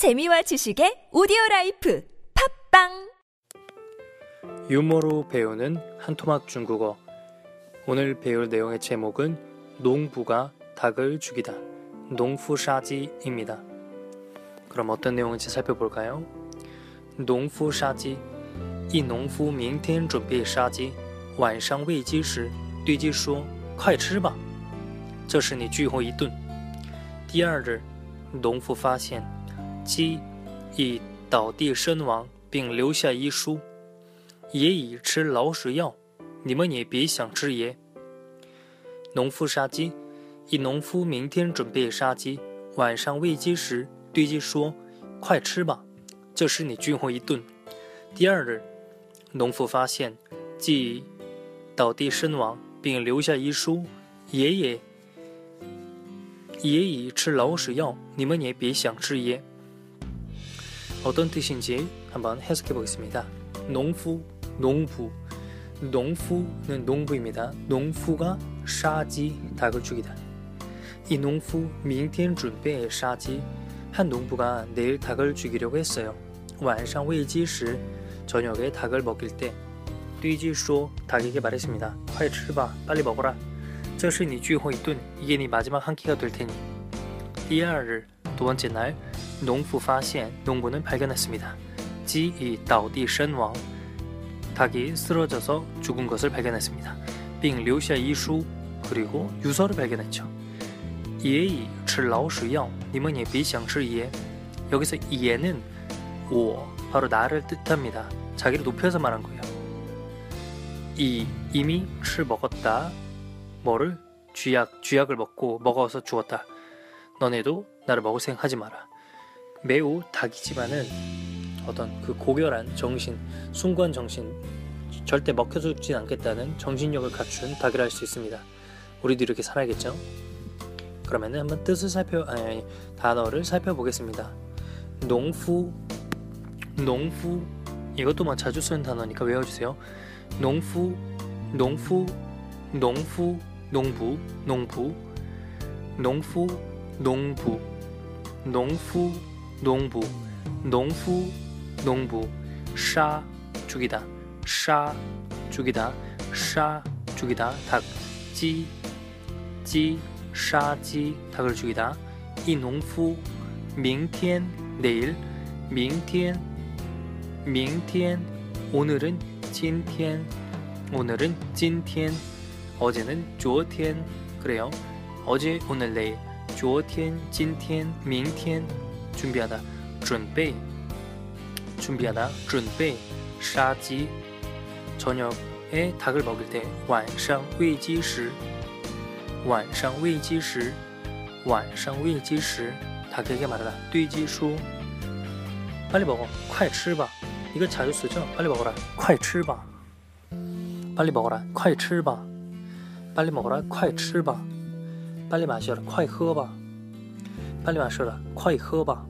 재미와 지식의 오디오 라이프 팝빵 유머로 배우는 한토막 중국어. 오늘 배울 내용의 제목은 농부가 닭을 죽이다. 농푸사지입니다. 그럼 어떤 내용인지 살펴볼까요? 농푸사지. 一农夫明天准备杀鸡，晚上喂鸡时对鸡说：“快吃吧，这是你最后一顿。”第二日，农夫发现 鸡已倒地身亡，并留下遗书。也已吃老鼠药，你们也别想吃爷。农夫杀鸡，一农夫明天准备杀鸡，晚上喂鸡时对鸡说：“快吃吧，这是你最后一顿。”第二日，农夫发现鸡倒地身亡，并留下遗书：“爷爷也已吃老鼠药，你们也别想吃爷。” 어떤뜻인지한번해석해보겠습니다 농부, 농부, 농부는 농부입니다. 농부가 샤지 닭을 죽이다. 이 농부 민텐 준비 샤지 한 농부가 내일 닭을 죽이려고 했어요. 晚上 웨이지时 저녁에 닭을 먹일 때 뛰지说 닭에게 말했습니다. 快吃吧 빨리 먹어라. 这是你最后一顿 이게 네 마지막 한 끼가 될 테니. 第二日 두 번째 날 농부 发现 농부는 발견했습니다. 鸡已倒地身亡. 닭이 쓰러져서 죽은 것을 발견했습니다. 빙 류샤 이슈 그리고 유서를 발견했죠. 예이 吃老鼠药你们也别想吃예 여기서 예는 我 바로 나를 뜻합니다. 자기를 높여서 말한 거예요. 이 이미 吃 먹었다. 뭐를 쥐약 쥐약을 먹고 먹어서 죽었다. 너네도 나를 먹을 생각하지 마라. 매우 닭이지만은 어떤 그 고결한 정신, 순고한 정신, 절대 먹혀 죽진 않겠다는 정신력을 갖춘 닭이라 할 수 있습니다. 우리도 이렇게 살아야겠죠? 그러면은 한번 뜻을 살펴 아니, 아니 단어를 살펴보겠습니다. 농후, 농후 이것도 뭐 자주 쓰는 단어니까 외워주세요. 농후, 농후, 농후, 농부, 농부, 농후, 농부, 농후, 농부, 농후, 농부, 샤 죽이다, 샤 죽이다, 샤 죽이다, 닭, 지, 지, 샤지 닭을 죽이다. 이 농부, 明天 내일, 明天 明天 오늘은 今天 오늘은 今天 어제는 昨天 그래요. 어제, 오늘, 내일 昨天,今天,明天 준비하다. 准备 준비하다. 准备 杀鸡 저녁에 닭을 먹을 때 晚上 喂鸡时 晚上 喂鸡时 晚上 喂鸡时 닭에게 말하다. 对鸡说 빨리 먹어. 快吃吧. 이거 자주 쓰죠? 빨리 먹어라. 快吃吧. 빨리 먹어라. 快吃吧. 빨리 먹어라. 快吃吧. 빨리 마셔라. 快喝吧. 빨리 마셔라. 快喝吧.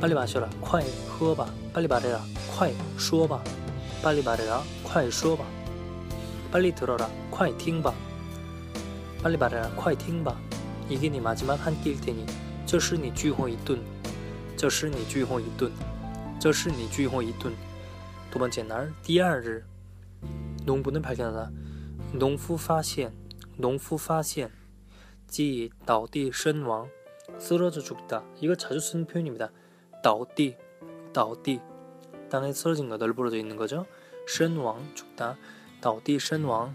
빨리 마셔라. 快喝吧. 빨리 말해라. 快说吧. 빨리 말해라. 快说吧. 빨리 들어라. 快听吧. 빨리 말해라. 快听吧. 이게 네 마지막 한 끼일 테니. 这是你最后一顿.这是你最后一顿.这是你最后一顿.두 번째 날, 第二日. 농부는 발견하다. 农夫发现,农夫发现. 鸡倒地身亡. 쓰러져 죽다. 이거 자주 쓰는 표현입니다. 倒地, 倒地. 땅에 쓰러진 거 널브러져 있는 거죠. 身亡 죽다. 倒地身亡.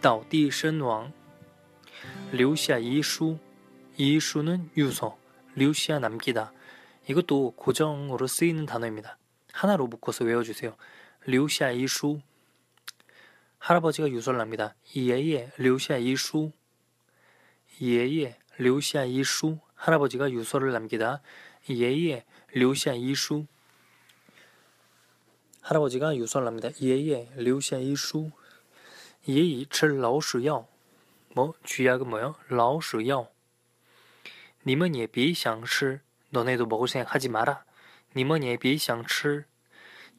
倒地身亡. 留下 遗书. 이슈는 유서, 류시아 남기다. 이것도 고정으로 쓰이는 단어입니다. 하나로 묶어서 외워주세요. 류시아 이슈. 할아버지가 유서를 납니다. 예예, 류시아 이슈. 예예, 류시아 이슈. 할아버지가 유서를 남기다. 예예, 류시아 이슈. 할아버지가 유서를 납니다. 예예, 류시아 이슈. 예이 吃老鼠药. 뭐 쥐약은 뭐요? 老鼠药. 님은 예 비샹吃 너네도 먹을 생각하지 마라. 님은 예 비샹吃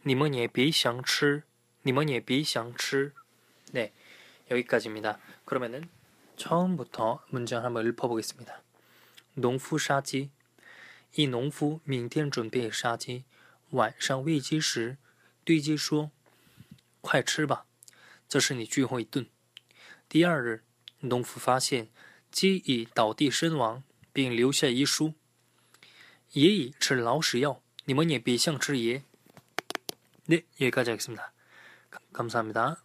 님은 예 비샹吃 님은 예 비샹吃 네, 여기까지입니다. 그러면은 처음부터 문장을 한번 읊어보겠습니다. 농푸杀鸡 一农夫明天准备杀鸡，晚上喂鸡时，对鸡说：“快吃吧，这是你最后一顿。”第二日，农夫发现鸡已倒地身亡，并留下遗书：“爷已吃老屎药，你们也别想吃爷。”네여기까지하겠습니다감사합니다